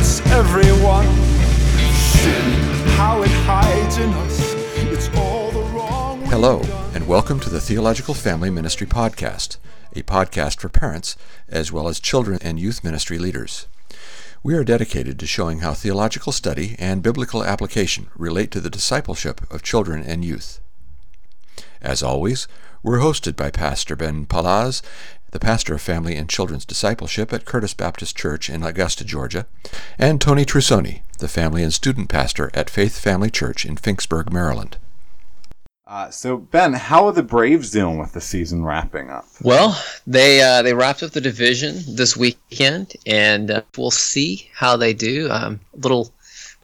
hurts everyone. Sin, how it hides in us. It's all the wrong. Hello, and welcome to the Theological Family Ministry Podcast, a podcast for parents as well as children and youth ministry leaders. We are dedicated to showing how theological study and biblical application relate to the discipleship of children and youth. As always, we're hosted by Pastor Ben Palaz, the pastor of family and children's discipleship at Curtis Baptist Church in Augusta, Georgia, and Tony Trusoni, the family and student pastor at Faith Family Church in Finksburg, Maryland. Uh, so Ben, how are the Braves doing with the season wrapping up? Well, they uh, they wrapped up the division this weekend, and uh, we'll see how they do. Um, little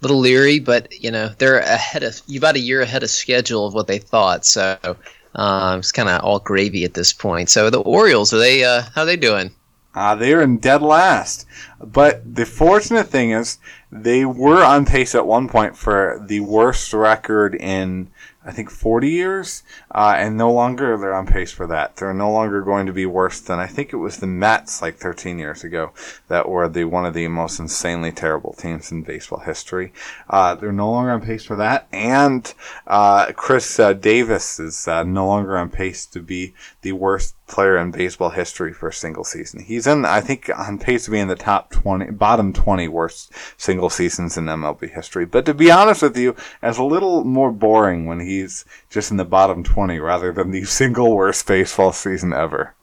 little leery, but you know they're ahead of you about a year ahead of schedule of what they thought. So um, it's kind of all gravy at this point. So the Orioles are they uh, how are they doing? Uh, they are in dead last. But the fortunate thing is, they were on pace at one point for the worst record in, I think, 40 years. Uh, and no longer they're on pace for that. They're no longer going to be worse than, I think it was the Mets like 13 years ago that were the one of the most insanely terrible teams in baseball history. Uh, they're no longer on pace for that. And uh, Chris uh, Davis is uh, no longer on pace to be the worst player in baseball history for a single season. He's in, I think, on pace to be in the top 20, bottom 20 worst single seasons in MLB history. But to be honest with you, it's a little more boring when he's just in the bottom 20 rather than the single worst baseball season ever.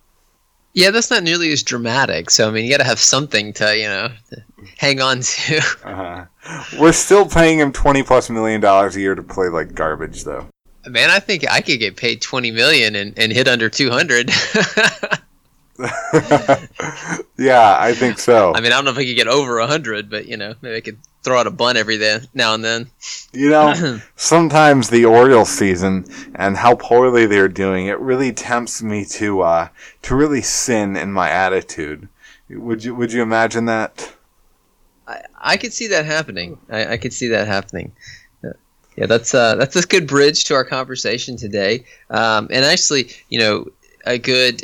Yeah, that's not nearly as dramatic. So I mean, you got to have something to you know to hang on to. Uh, we're still paying him 20 plus million dollars a year to play like garbage, though. Man, I think I could get paid twenty million and, and hit under two hundred. yeah, I think so. I mean, I don't know if I could get over a hundred, but you know, maybe I could throw out a bun every now and then. You know, sometimes the Orioles season and how poorly they're doing, it really tempts me to uh, to really sin in my attitude. Would you Would you imagine that? I, I could see that happening. I, I could see that happening. Yeah, that's uh, that's a good bridge to our conversation today. Um, and actually, you know, a good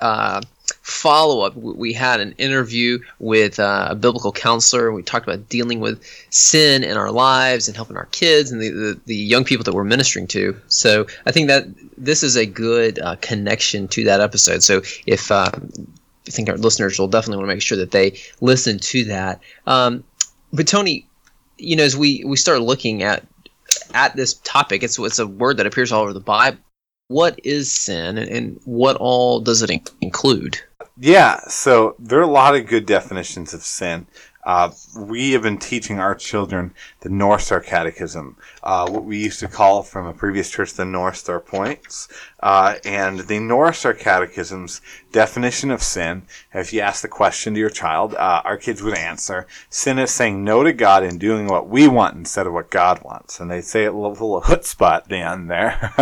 uh, follow up. We had an interview with uh, a biblical counselor. And we talked about dealing with sin in our lives and helping our kids and the, the, the young people that we're ministering to. So I think that this is a good uh, connection to that episode. So if uh, I think our listeners will definitely want to make sure that they listen to that. Um, but Tony, you know, as we we start looking at at this topic, it's it's a word that appears all over the Bible. What is sin, and, what all does it in- include? Yeah, so there are a lot of good definitions of sin. Uh, we have been teaching our children the North Star Catechism, uh, what we used to call from a previous church the North Star Points. Uh, and the North Star Catechism's definition of sin, if you ask the question to your child, uh, our kids would answer sin is saying no to God and doing what we want instead of what God wants. And they say it with a little chutzpah at the end there.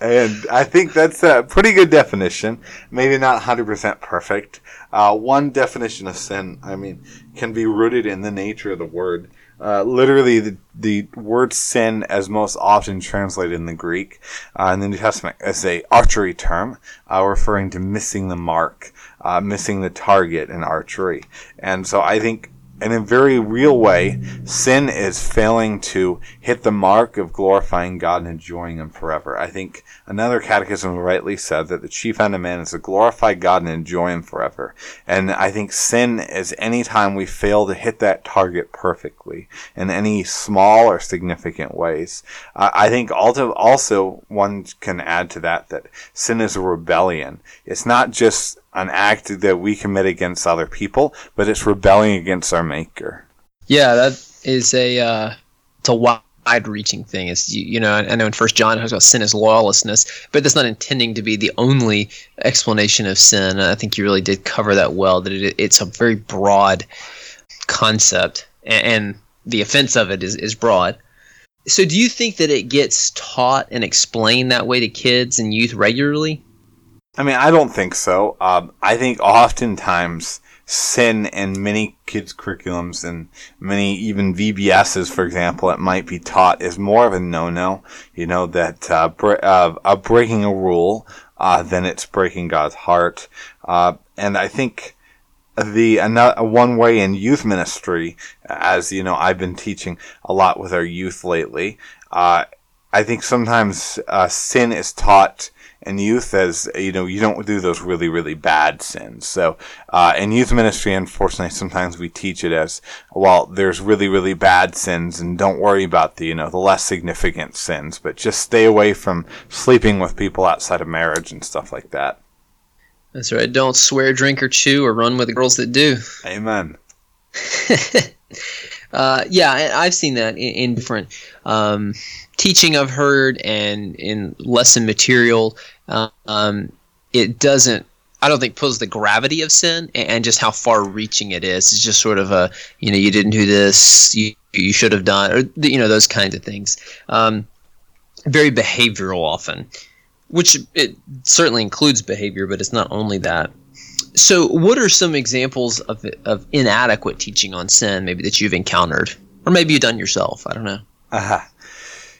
and I think that's a pretty good definition. Maybe not 100% perfect. Uh, one definition of sin, I mean, can be rooted in the nature of the word. Uh, literally, the, the word sin, as most often translated in the Greek uh, in the New Testament, is a archery term, uh, referring to missing the mark, uh, missing the target in archery. And so I think in a very real way, sin is failing to hit the mark of glorifying God and enjoying Him forever. I think another catechism rightly said that the chief end of man is to glorify God and enjoy Him forever. And I think sin is any time we fail to hit that target perfectly in any small or significant ways. Uh, I think also one can add to that that sin is a rebellion. It's not just an act that we commit against other people, but it's rebelling against our Maker. Yeah, that is a uh, it's a wide-reaching thing. It's you, you know I know in First John it talks about sin as lawlessness, but that's not intending to be the only explanation of sin. I think you really did cover that well. That it, it's a very broad concept, and, and the offense of it is, is broad. So, do you think that it gets taught and explained that way to kids and youth regularly? I mean, I don't think so. Um, I think oftentimes sin in many kids' curriculums and many even VBSs, for example, it might be taught is more of a no-no. You know that uh, bre- uh, breaking a rule, uh, it's breaking God's heart. Uh, and I think the another one way in youth ministry, as you know, I've been teaching a lot with our youth lately. Uh, I think sometimes uh, sin is taught in youth as you know you don't do those really really bad sins. So uh, in youth ministry, unfortunately, sometimes we teach it as well. There's really really bad sins, and don't worry about the you know the less significant sins, but just stay away from sleeping with people outside of marriage and stuff like that. That's right. Don't swear, drink, or chew, or run with the girls that do. Amen. uh, yeah, I've seen that in, in different um, teaching I've heard and in lesson material. Um, it doesn't. I don't think pulls the gravity of sin and just how far-reaching it is. It's just sort of a, you know, you didn't do this, you you should have done, or you know, those kinds of things. Um, very behavioral often, which it certainly includes behavior, but it's not only that. So, what are some examples of of inadequate teaching on sin, maybe that you've encountered, or maybe you've done yourself? I don't know. Uh-huh.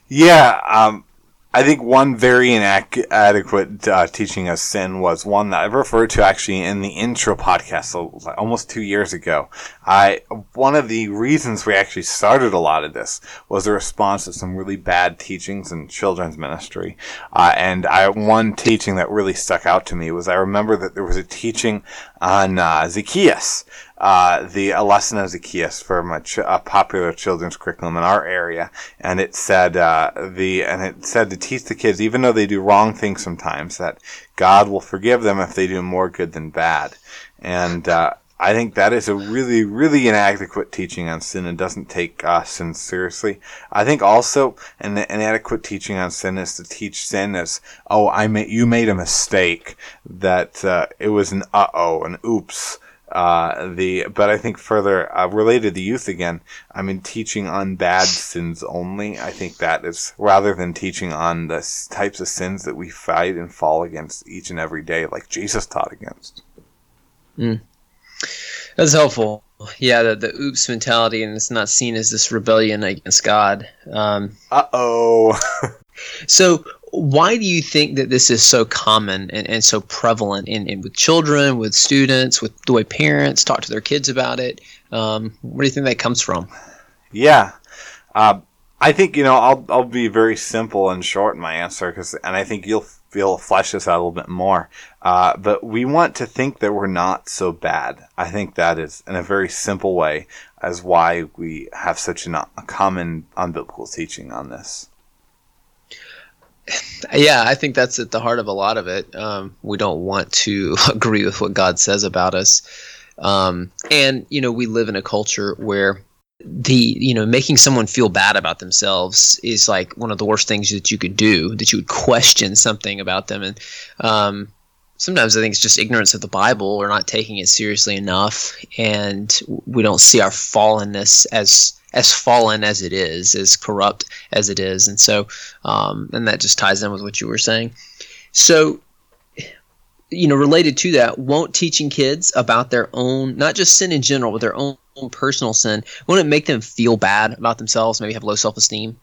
Yeah, um, I think one very inadequate uh, teaching of sin was one that I referred to actually in the intro podcast so almost two years ago. I one of the reasons we actually started a lot of this was a response to some really bad teachings in children's ministry, uh, and I one teaching that really stuck out to me was I remember that there was a teaching on uh, Zacchaeus uh, the a lesson of Zacchaeus from a, ch- a, popular children's curriculum in our area, and it said uh, the and it said to teach the kids, even though they do wrong things sometimes, that God will forgive them if they do more good than bad, and uh, I think that is a really, really inadequate teaching on sin and doesn't take uh, sin seriously. I think also an inadequate teaching on sin is to teach sin as, oh, I made, you made a mistake, that uh, it was an uh-oh, an oops, uh, the but I think further uh, related to youth again. I mean, teaching on bad sins only. I think that is rather than teaching on the types of sins that we fight and fall against each and every day, like Jesus taught against. Mm. That's helpful. Yeah, the, the oops mentality, and it's not seen as this rebellion against God. Um, uh oh. so, why do you think that this is so common and, and so prevalent in, in with children, with students, with the way parents talk to their kids about it? Um, where do you think that comes from? Yeah, uh, I think you know I'll I'll be very simple and short in my answer because, and I think you'll feel flesh this out a little bit more. Uh, but we want to think that we're not so bad. I think that is in a very simple way as why we have such an, a common unbiblical teaching on this. Yeah, I think that's at the heart of a lot of it. Um, we don't want to agree with what God says about us. Um, and, you know, we live in a culture where the, you know, making someone feel bad about themselves is like one of the worst things that you could do, that you would question something about them. And um, sometimes I think it's just ignorance of the Bible or not taking it seriously enough. And we don't see our fallenness as as fallen as it is, as corrupt as it is, and so, um, and that just ties in with what you were saying. So, you know, related to that, won't teaching kids about their own, not just sin in general, but their own, own personal sin, won't it make them feel bad about themselves? Maybe have low self esteem.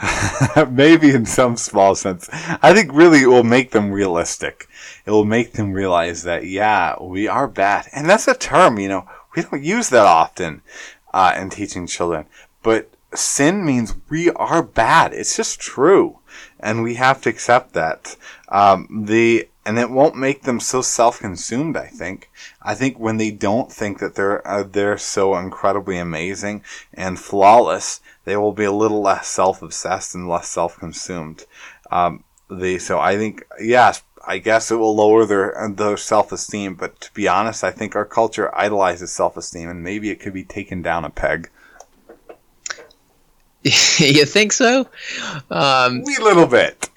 maybe in some small sense. I think really it will make them realistic. It will make them realize that, yeah, we are bad. And that's a term, you know, we don't use that often uh, and teaching children. But sin means we are bad. It's just true, and we have to accept that. Um, the and it won't make them so self-consumed. I think. I think when they don't think that they're uh, they're so incredibly amazing and flawless, they will be a little less self-obsessed and less self-consumed. Um, the so I think yes, I guess it will lower their their self esteem. But to be honest, I think our culture idolizes self esteem, and maybe it could be taken down a peg. you think so? Um, a little bit.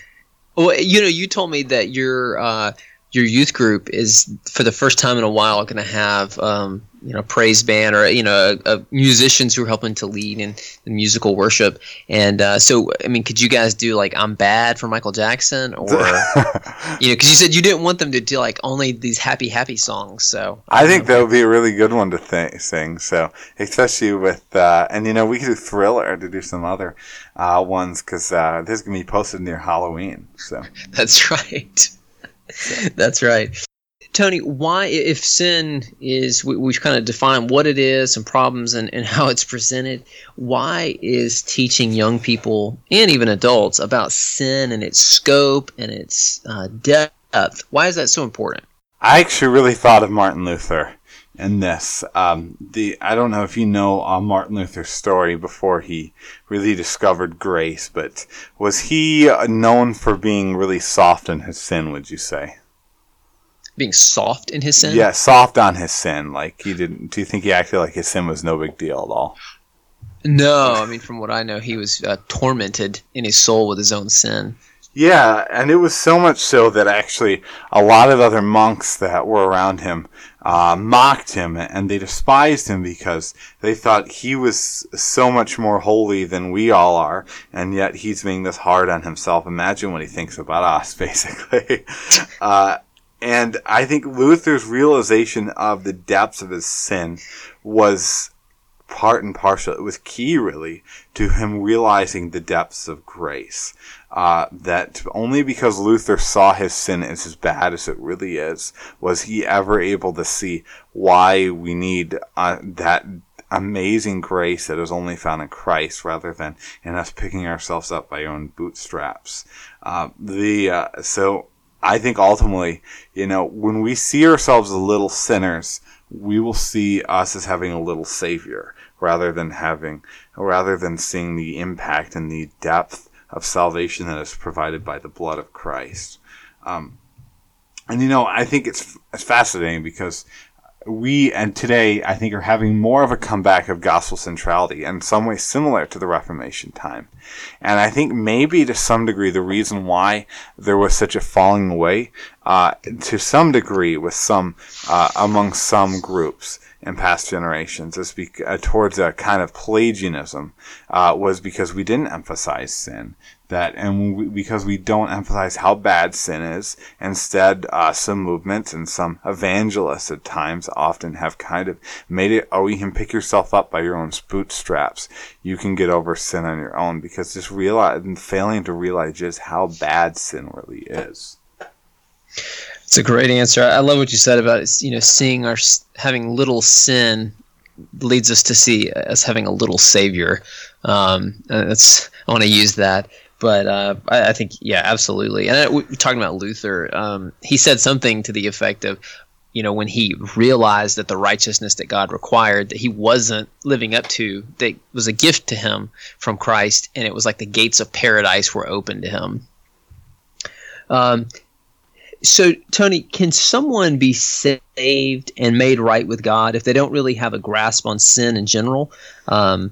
Well, you know, you told me that your uh, your youth group is for the first time in a while going to have um, you know praise band or you know uh, musicians who are helping to lead in, in musical worship. And uh, so i mean could you guys do like i'm bad for michael jackson or you know because you said you didn't want them to do like only these happy happy songs so. I, I think that would be a really good one to th- sing so especially with uh, and you know we could do thriller to do some other uh, ones because uh, this is going to be posted near halloween so. That's right. That's right Tony, why, if sin is, we, we've kind of defined what it is, some problems, and, and how it's presented, why is teaching young people and even adults about sin and its scope and its uh, depth, why is that so important? I actually really thought of Martin Luther in this. Um, the I don't know if you know uh, Martin Luther's story before he really discovered grace, but was he uh, known for being really soft in his sin? Would you say? Being soft in his sin? Yeah, soft on his sin. Like he didn't. Do you think he acted like his sin was no big deal at all? No, I mean, from what I know, he was uh, tormented in his soul with his own sin. Yeah, and it was so much so that actually a lot of other monks that were around him uh, mocked him and they despised him because they thought he was so much more holy than we all are, and yet he's being this hard on himself. Imagine what he thinks about us, basically. uh, and I think Luther's realization of the depths of his sin was part and parcel. It was key, really, to him realizing the depths of grace. Uh, that only because Luther saw his sin as as bad as it really is, was he ever able to see why we need uh, that amazing grace that is only found in Christ rather than in us picking ourselves up by our own bootstraps. Uh, the uh, so I think ultimately, you know, when we see ourselves as little sinners, we will see us as having a little savior rather than having, rather than seeing the impact and the depth of salvation that is provided by the blood of Christ. Um, and you know, I think it's, it's fascinating because we and today I think are having more of a comeback of gospel centrality in some ways similar to the Reformation time. And I think maybe to some degree the reason why there was such a falling away, uh, to some degree with some, uh, among some groups in past generations is be- uh, towards a kind of Pelagianism, uh, was because we didn't emphasize sin that and we, because we don't emphasize how bad sin is instead uh, some movements and some evangelists at times often have kind of made it oh you can pick yourself up by your own bootstraps. You can get over sin on your own because just realize failing to realize just how bad sin really is. It's a great answer. I love what you said about you know seeing our having little sin leads us to see us having a little savior. Um, that's i want to use that but uh, I, I, think yeah, absolutely. And I, we, talking about Luther, um, he said something to the effect of, you know, when he realized that the righteousness that God required that he wasn't living up to, that was a gift to him from Christ, and it was like the gates of paradise were open to him. Um, so Tony, can someone be saved and made right with God if they don't really have a grasp on sin in general? Um,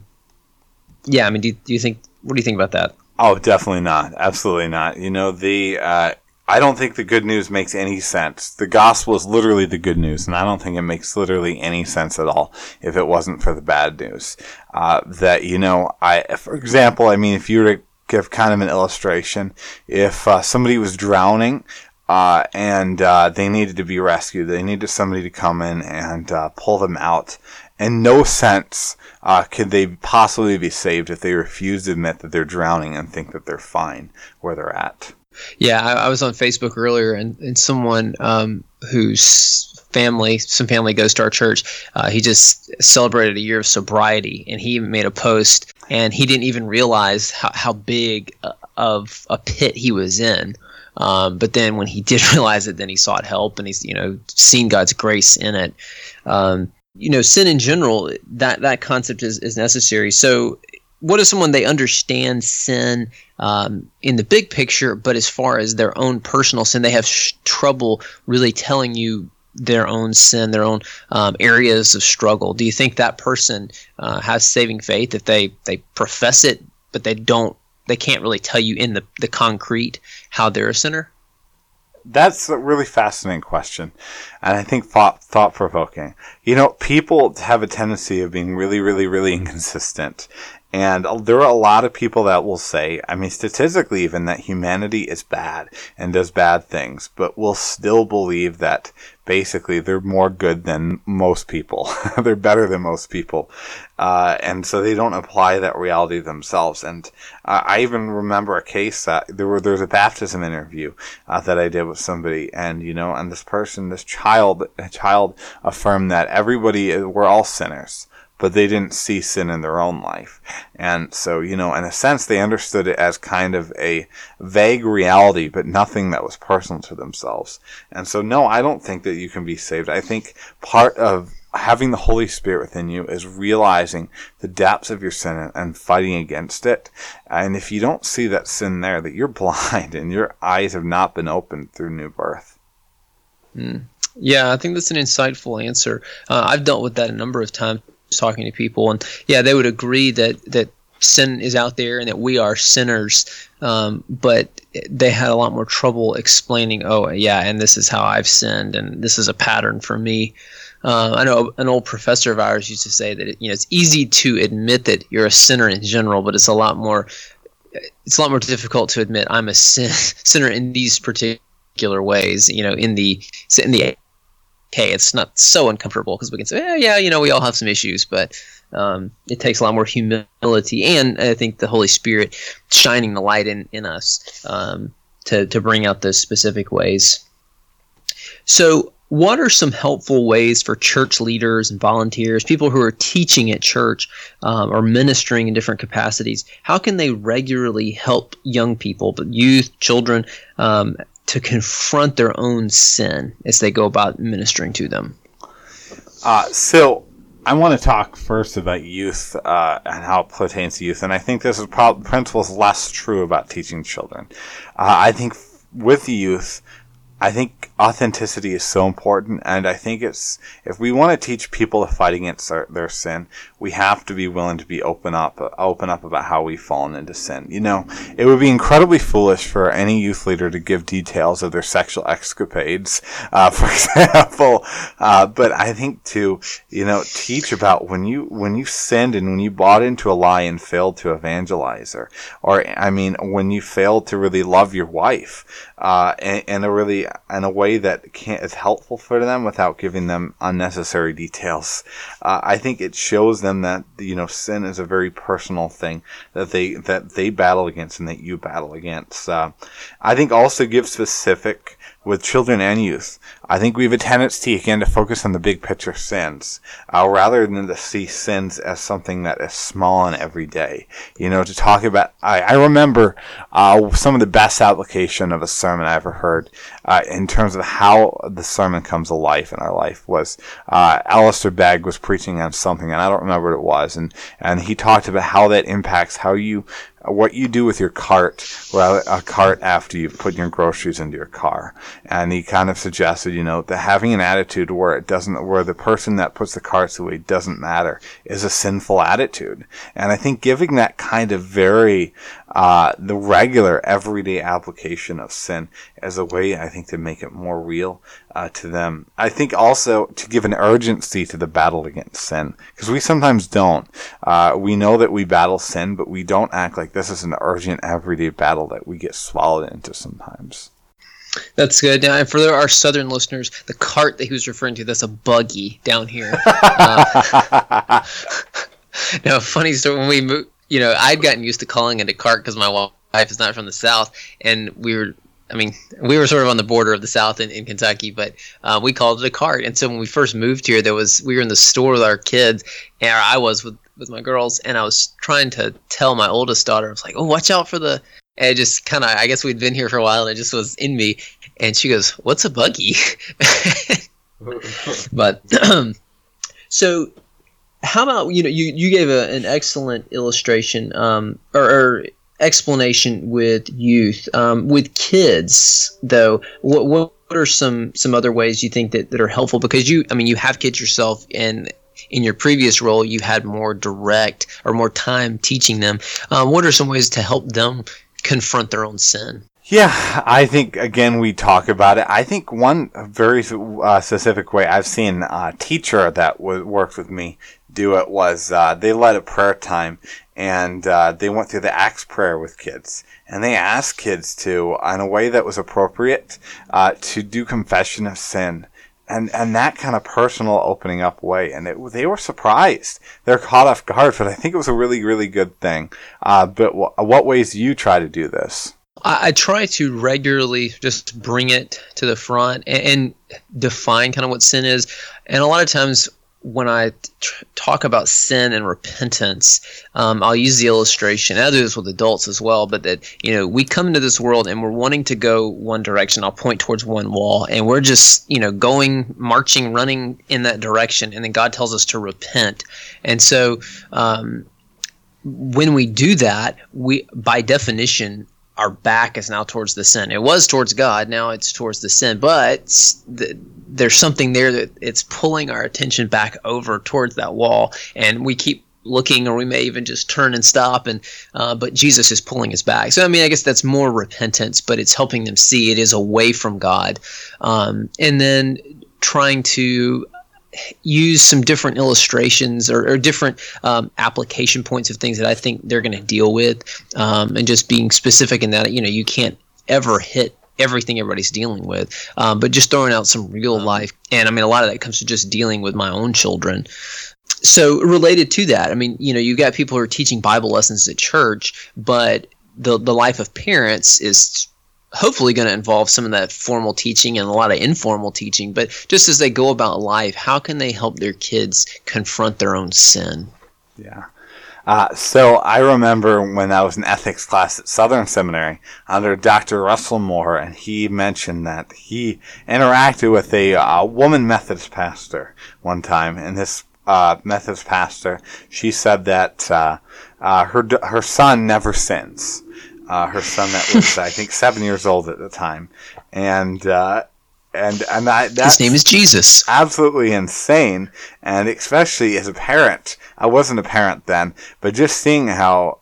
yeah, I mean, do, do you think? What do you think about that? Oh, definitely not. Absolutely not. You know, the uh, I don't think the good news makes any sense. The gospel is literally the good news, and I don't think it makes literally any sense at all if it wasn't for the bad news. Uh, that you know, I, for example, I mean, if you were to give kind of an illustration, if uh, somebody was drowning. Uh, and uh, they needed to be rescued. They needed somebody to come in and uh, pull them out in no sense uh, could they possibly be saved if they refuse to admit that they're drowning and think that they're fine where they're at. Yeah, I, I was on Facebook earlier, and, and someone um, whose family, some family goes to our church, uh, he just celebrated a year of sobriety, and he made a post, and he didn't even realize how, how big uh, of a pit he was in. Um, but then when he did realize it, then he sought help, and he's you know seen God's grace in it. Um, you know sin in general that that concept is, is necessary. So what is someone they understand sin um, in the big picture but as far as their own personal sin they have sh- trouble really telling you their own sin their own um, areas of struggle? Do you think that person uh, has saving faith if they they profess it but they don't they can't really tell you in the, the concrete how they're a sinner that's a really fascinating question, and I think thought thought provoking. You know, people have a tendency of being really, really, really inconsistent, And there are a lot of people that will say, I mean, statistically, even that humanity is bad and does bad things, but will still believe that basically they're more good than most people. they're better than most people. Uh, and so they don't apply that reality themselves. And uh, I even remember a case that there were, there was a baptism interview uh, that I did with somebody. And, you know, and this person, this child, a child affirmed that everybody, we're all sinners but they didn't see sin in their own life. And so, you know, in a sense, they understood it as kind of a vague reality, but nothing that was personal to themselves. And so, no, I don't think that you can be saved. I think part of having the Holy Spirit within you is realizing the depths of your sin and fighting against it. And if you don't see that sin there, that you're blind and your eyes have not been opened through new birth. Mm. Yeah, I think that's an insightful answer. Uh, I've dealt with that a number of times talking to people, and yeah, they would agree that that sin is out there and that we are sinners. Um, but they had a lot more trouble explaining, oh yeah, and this is how I've sinned, and this is a pattern for me. Uh, I know an old professor of ours used to say that it, you know it's easy to admit that you're a sinner in general, but it's a lot more it's a lot more difficult to admit I'm a sin, sinner in these particular ways. You know, in the in the okay, it's not so uncomfortable because we can say, eh, yeah, you know, we all have some issues, but um, it takes a lot more humility and I think the Holy Spirit shining the light in, in us um, to, to bring out those specific ways. So, what are some helpful ways for church leaders and volunteers, people who are teaching at church um, or ministering in different capacities? How can they regularly help young people, but youth, children, um, to confront their own sin as they go about ministering to them? Uh, so I want to talk first about youth uh, and how it pertains to youth, and I think this is probably principle is less true about teaching children. Uh, I think with youth, I think authenticity is so important, and I think it's if we want to teach people to fight against their, their sin, we have to be willing to be open up, open up about how we've fallen into sin. You know, it would be incredibly foolish for any youth leader to give details of their sexual escapades, uh, for example. Uh, but I think to you know teach about when you when you sinned and when you bought into a lie and failed to evangelize, or or I mean when you failed to really love your wife, uh, in a really in a way that can is helpful for them without giving them unnecessary details. Uh, I think it shows them that you know sin is a very personal thing that they that they battle against and that you battle against. Uh, I think also give specific with children and youth. I think we have a tendency again to focus on the big picture sins, uh, rather than to see sins as something that is small and everyday. You know, to talk about. I, I remember uh, some of the best application of a sermon I ever heard uh, in terms of how the sermon comes to life in our life was uh, Alistair Begg was preaching on something, and I don't remember what it was, and and he talked about how that impacts how you Uh, what you do with your cart, well, a cart after you've put your groceries into your car. And he kind of suggested, you know, that having an attitude where it doesn't, where the person that puts the carts away doesn't matter is a sinful attitude. And I think giving that kind of very, uh, the regular everyday application of sin as a way, I think, to make it more real uh, to them. I think also to give an urgency to the battle against sin, because we sometimes don't. Uh, we know that we battle sin, but we don't act like this is an urgent everyday battle that we get swallowed into sometimes. That's good. Now, for our southern listeners, the cart that he was referring to, that's a buggy down here. uh, now, funny story, when we moved, you know, I'd gotten used to calling it a cart because my wife is not from the South, and we were I mean, we were sort of on the border of the South in, in Kentucky, but uh, we called it a cart. And so when we first moved here, there was we were in the store with our kids, and I was with with my girls, and I was trying to tell my oldest daughter, I was like, "Oh, watch out for the." And it just kind of, I guess we'd been here for a while, and it just was in me. And she goes, "What's a buggy?" but so how about you know you you gave a, an excellent illustration um, or, or explanation with youth. Um, with kids, though, what, what are some some other ways you think that, that are helpful? Because you, I mean, you have kids yourself, and in your previous role, you had more direct or more time teaching them. Um, what are some ways to help them confront their own sin? Yeah, I think again we talk about it. I think one very uh, specific way I've seen a teacher that w- worked with me do it was uh, they led a prayer time and uh, they went through the Acts prayer with kids and they asked kids to, in a way that was appropriate, uh, to do confession of sin. And, and that kind of personal opening up way. And it, they were surprised. They're caught off guard, but I think it was a really, really good thing. Uh, but w- what ways do you try to do this? I, I try to regularly just bring it to the front and, and define kind of what sin is. And a lot of times when I t- talk about sin and repentance, um, I'll use the illustration. I do this with adults as well, but that you know we come into this world and we're wanting to go one direction. I'll point towards one wall, and we're just you know going, marching, running in that direction, and then God tells us to repent. And so um, when we do that, we by definition our back is now towards the sin. It was towards God, now it's towards the sin. But the, there's something there that it's pulling our attention back over towards that wall, and we keep looking, or we may even just turn and stop. And uh, but Jesus is pulling us back. So I mean, I guess that's more repentance, but it's helping them see it is away from God, um, and then trying to use some different illustrations or, or different um, application points of things that I think they're going to deal with, um, and just being specific in that you know you can't ever hit everything everybody's dealing with, um, but just throwing out some real life. And I mean, a lot of that comes to just dealing with my own children. So related to that, I mean, you know, you've got people who are teaching Bible lessons at church, but the the life of parents is hopefully going to involve some of that formal teaching and a lot of informal teaching. But just as they go about life, how can they help their kids confront their own sin? Yeah. Uh, so I remember when I was in ethics class at Southern Seminary under Dr. Russell Moore, and he mentioned that he interacted with a uh, woman Methodist pastor one time, and this uh, Methodist pastor, she said that uh, uh, her her son never sins. Uh, her son that was I think seven years old at the time, and and and I, his name is Jesus. Absolutely insane, and especially as a parent, I wasn't a parent then, but just seeing how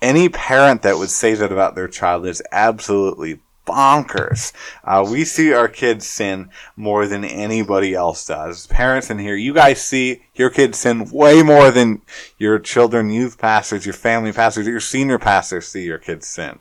any parent that would say that about their child is absolutely bonkers. Uh, we see our kids sin more than anybody else does. Parents in here, you guys see your kids sin way more than your children, youth pastors, your family pastors, your senior pastors see your kids sin.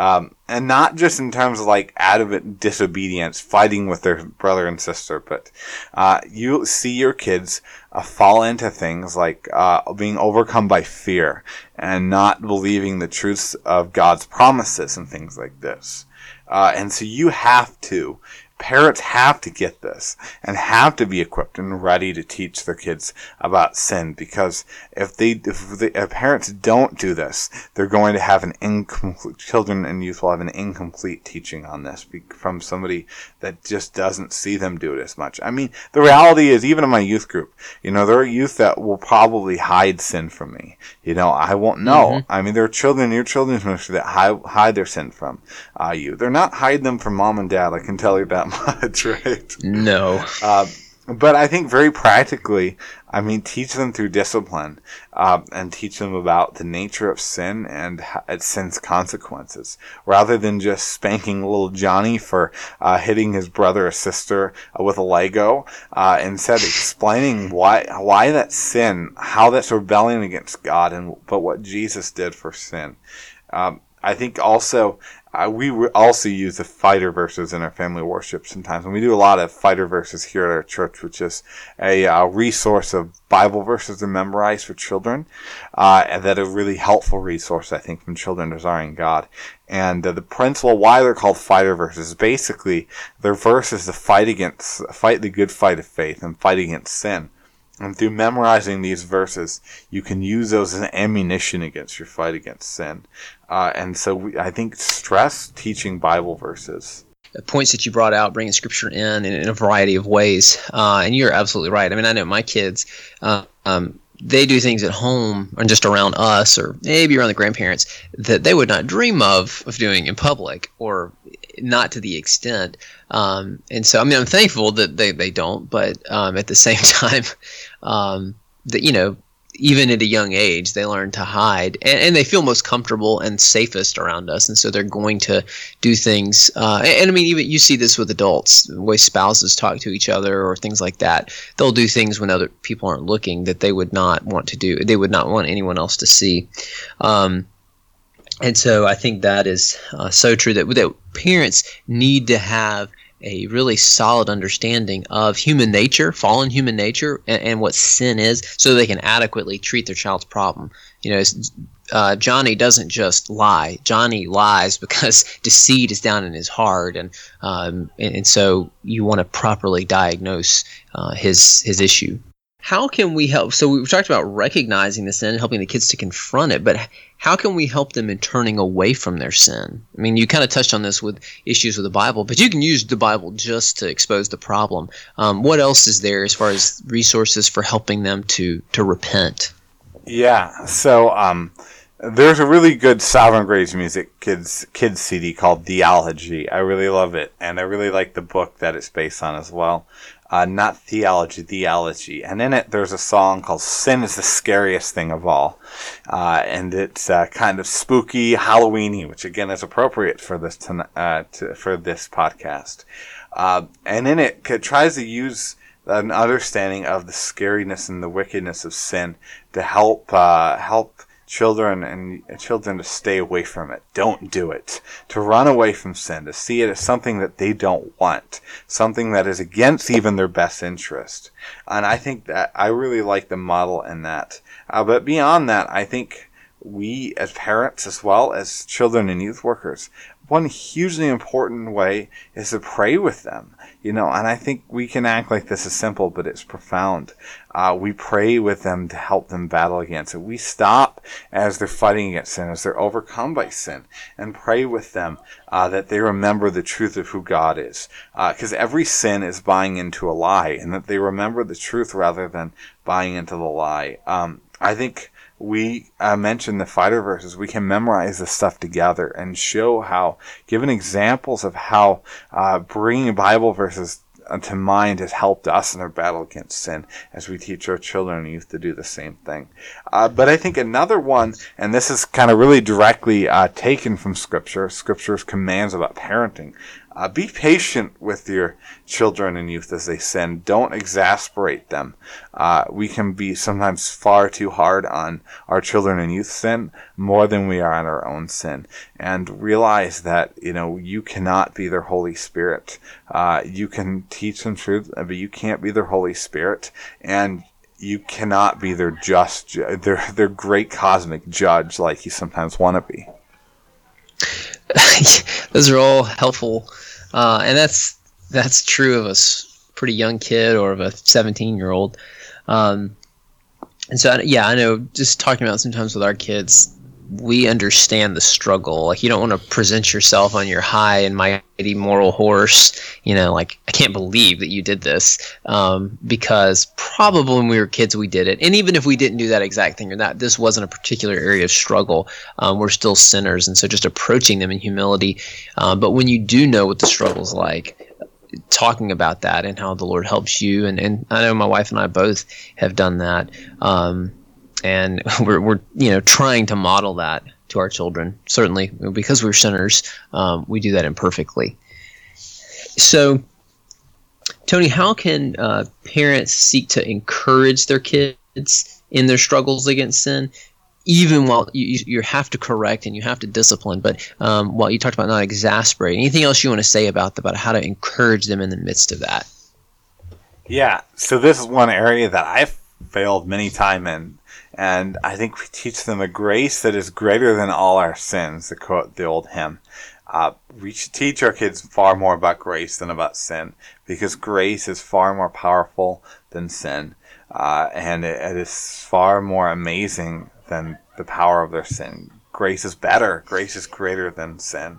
Um, and not just in terms of like adamant disobedience, fighting with their brother and sister, but uh, you see your kids uh, fall into things like uh, being overcome by fear and not believing the truths of God's promises and things like this. Uh, and so you have to parents have to get this and have to be equipped and ready to teach their kids about sin because if they if, the, if parents don't do this they're going to have an incomplete children and youth will have an incomplete teaching on this from somebody that just doesn't see them do it as much. I mean the reality is even in my youth group you know there are youth that will probably hide sin from me. You know i won't know. Mm-hmm. i mean there are children in your children's ministry that hide, hide their sin from uh, you. They're not hiding them from mom and dad i can tell you that much, right? No. Uh, but I think very practically, I mean, teach them through discipline uh, and teach them about the nature of sin and its sin's consequences, rather than just spanking little Johnny for uh, hitting his brother or sister uh, with a Lego. Uh, instead, explaining why why that sin, how that's rebellion against God, and but what Jesus did for sin. Um, I think also uh, we also use the fighter verses in our family worship sometimes, and we do a lot of fighter verses here at our church, which is a uh, resource of Bible verses to memorize for children, uh, and that a really helpful resource I think from children desiring God. And uh, the principle why they're called fighter verses basically their verse is to fight against, fight the good fight of faith and fight against sin. And through memorizing these verses, you can use those as ammunition against your fight against sin. Uh, and so we, I think stress teaching Bible verses. The points that you brought out, bringing scripture in in, in a variety of ways. Uh, and you're absolutely right. I mean, I know my kids, uh, um, they do things at home and just around us or maybe around the grandparents that they would not dream of of doing in public or not to the extent. Um, and so, I mean, I'm thankful that they, they don't, but um, at the same time, um, that, you know, even at a young age, they learn to hide, and, and, they feel most comfortable and safest around us, and so they're going to do things. Uh, and, and, I mean, even you see this with adults, the way spouses talk to each other or things like that. They'll do things when other people aren't looking that they would not want to do. They would not want anyone else to see. Um, and so I think that is uh, so true that, that parents need to have a really solid understanding of human nature, fallen human nature, and, and, what sin is, so they can adequately treat their child's problem. You know, uh, Johnny doesn't just lie. Johnny lies because deceit is down in his heart, and um, and, and, so you want to properly diagnose uh, his his issue how can we help? So we've talked about recognizing the sin and helping the kids to confront it, but how can we help them in turning away from their sin? I mean, you kind of touched on this with issues with the Bible, but you can use the Bible just to expose the problem. Um, what else is there as far as resources for helping them to to repent? Yeah, so um, there's a really good Sovereign Grace Music kids kids CD called Theology. I really love it, and I really like the book that it's based on as well uh, not theology, theology. And in it, there's a song called Sin is the Scariest Thing of All. Uh, and it's uh, kind of spooky, Halloweeny, which again is appropriate for this, uh, to, for this podcast. Uh, and in it, it tries to use an understanding of the scariness and the wickedness of sin to help, uh, help children and children to stay away from it. Don't do it. To run away from sin, to see it as something that they don't want, something that is against even their best interest. And I think that I really like the model in that. Uh, but beyond that, I think we as parents as well as children and youth workers one hugely important way is to pray with them, you know, and I think we can act like this is simple, but it's profound. Uh, we pray with them to help them battle against it. We stop as they're fighting against sin, as they're overcome by sin, and pray with them uh, that they remember the truth of who God is. Because uh, every sin is buying into a lie, and that they remember the truth rather than buying into the lie. Um, I think we uh, mentioned the fighter verses, we can memorize this stuff together and show how, given examples of how uh, bringing Bible verses to mind has helped us in our battle against sin as we teach our children and youth to do the same thing. Uh, but I think another one, and this is kind of really directly uh, taken from Scripture, Scripture's commands about parenting, uh, be patient with your children and youth as they sin. Don't exasperate them. Uh, we can be sometimes far too hard on our children and youth sin more than we are on our own sin. And realize that, you know, you cannot be their Holy Spirit. Uh, you can teach them truth, but you can't be their Holy Spirit. And you cannot be their just, their, their great cosmic judge like you sometimes want to be. those are all helpful, uh, and that's that's true of a pretty young kid or of a 17 year old. Um, and so, yeah, I know. Just talking about sometimes with our kids, we understand the struggle. Like you don't want to present yourself on your high and mighty moral horse. You know, like I can't believe that you did this, um, because probably when we were kids we did it. And even if we didn't do that exact thing or that, this wasn't a particular area of struggle. Um, we're still sinners, and so just approaching them in humility. Um, but when you do know what the struggle's like, talking about that and how the Lord helps you, and, and I know my wife and I both have done that. Um, and we're, we're you know trying to model that to our children. Certainly, because we're sinners, um, we do that imperfectly. So, Tony, how can uh, parents seek to encourage their kids in their struggles against sin, even while you, you have to correct and you have to discipline, but um, while you talked about not exasperating, anything else you want to say about about how to encourage them in the midst of that? Yeah, so this is one area that I've failed many times in and I think we teach them a grace that is greater than all our sins, to quote the old hymn. Uh, we should teach our kids far more about grace than about sin, because grace is far more powerful than sin, uh, and it, it is far more amazing than the power of their sin. Grace is better. Grace is greater than sin.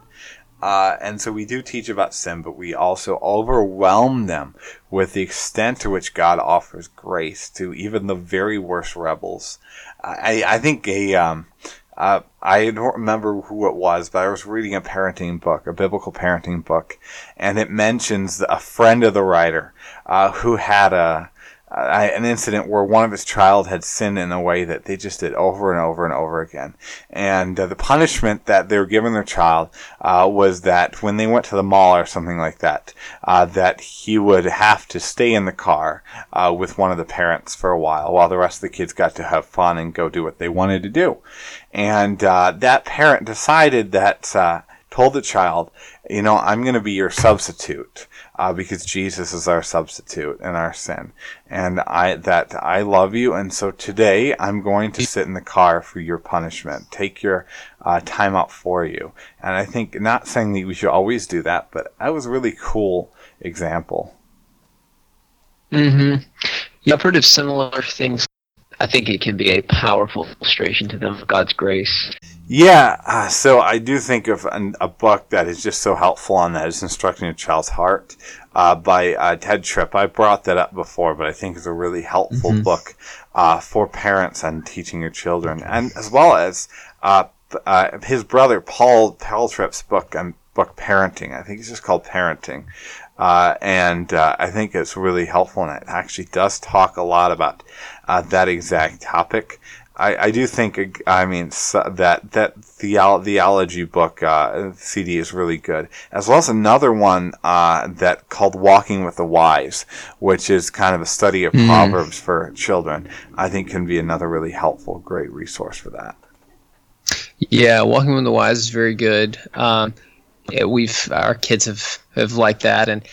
Uh, and so we do teach about sin, but we also overwhelm them with the extent to which God offers grace to even the very worst rebels. I, I think a, um, uh, I don't remember who it was, but I was reading a parenting book, a biblical parenting book, and it mentions a friend of the writer uh, who had a an incident where one of his child had sinned in a way that they just did over and over and over again. And uh, the punishment that they were giving their child uh, was that when they went to the mall or something like that, uh, that he would have to stay in the car uh, with one of the parents for a while while the rest of the kids got to have fun and go do what they wanted to do. And uh, that parent decided that told the child, you know, I'm going to be your substitute uh, because Jesus is our substitute in our sin, and I that I love you, and so today I'm going to sit in the car for your punishment, take your uh, time out for you, and I think not saying that we should always do that, but that was a really cool example. Hmm. Yeah, I've heard of similar things. I think it can be a powerful illustration to them of God's grace. Yeah, uh, so I do think of an, a book that is just so helpful on that is Instructing a Child's Heart uh, by uh, Tedd Tripp. I brought that up before, but I think it's a really helpful mm-hmm. book uh, for parents and teaching your children, and as well as uh, uh, his brother Paul Paul Tripp's book and book Parenting. I think it's just called Parenting. and I think it's really helpful, and it actually does talk a lot about that exact topic. I, I do think I mean that that the theology book uh, CD is really good, as well as another one uh, that called Walking with the Wise, which is kind of a study of mm. proverbs for children. I think can be another really helpful, great resource for that. Yeah, Walking with the Wise is very good. Um, yeah, we've our kids have have liked that, and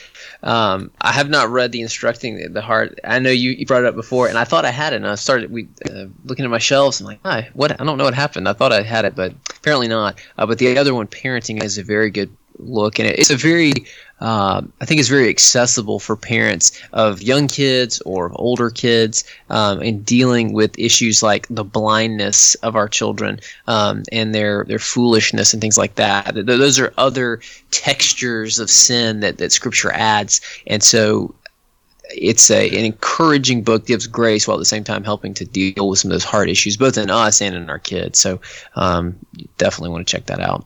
um, I have not read the instructing the heart. I know you, you brought it up before, and I thought I had it. And I started we uh, looking at my shelves. and like, hi, what? I don't know what happened. I thought I had it, but apparently not. Uh, but the other one, parenting, is a very good look, and it's a very uh, I think it's very accessible for parents of young kids or older kids um, in dealing with issues like the blindness of our children um, and their their foolishness and things like that. Those are other textures of sin that, that Scripture adds, and so it's a, an encouraging book, gives grace while at the same time helping to deal with some of those hard issues, both in us and in our kids. So um, definitely want to check that out.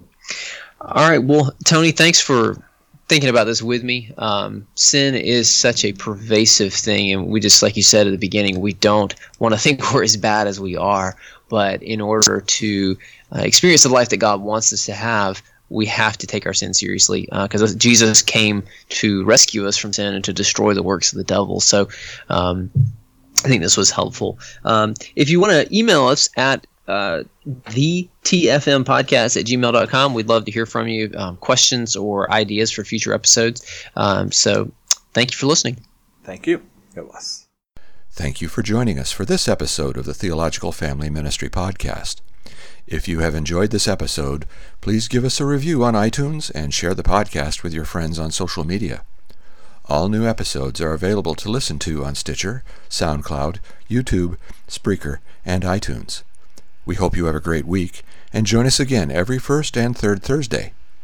All right. Well, Tony, thanks for thinking about this with me. Um, sin is such a pervasive thing, and we just, like you said at the beginning, we don't want to think we're as bad as we are. But in order to uh, experience the life that God wants us to have, we have to take our sin seriously because uh, Jesus came to rescue us from sin and to destroy the works of the devil. So um, I think this was helpful. Um, if you want to email us at uh, the TFM podcast at gmail.com. We'd love to hear from you, um, questions or ideas for future episodes. Um, so thank you for listening. Thank you. It was. Thank you for joining us for this episode of the Theological Family Ministry Podcast. If you have enjoyed this episode, please give us a review on iTunes and share the podcast with your friends on social media. All new episodes are available to listen to on Stitcher, SoundCloud, YouTube, Spreaker, and iTunes. We hope you have a great week and join us again every first and third Thursday.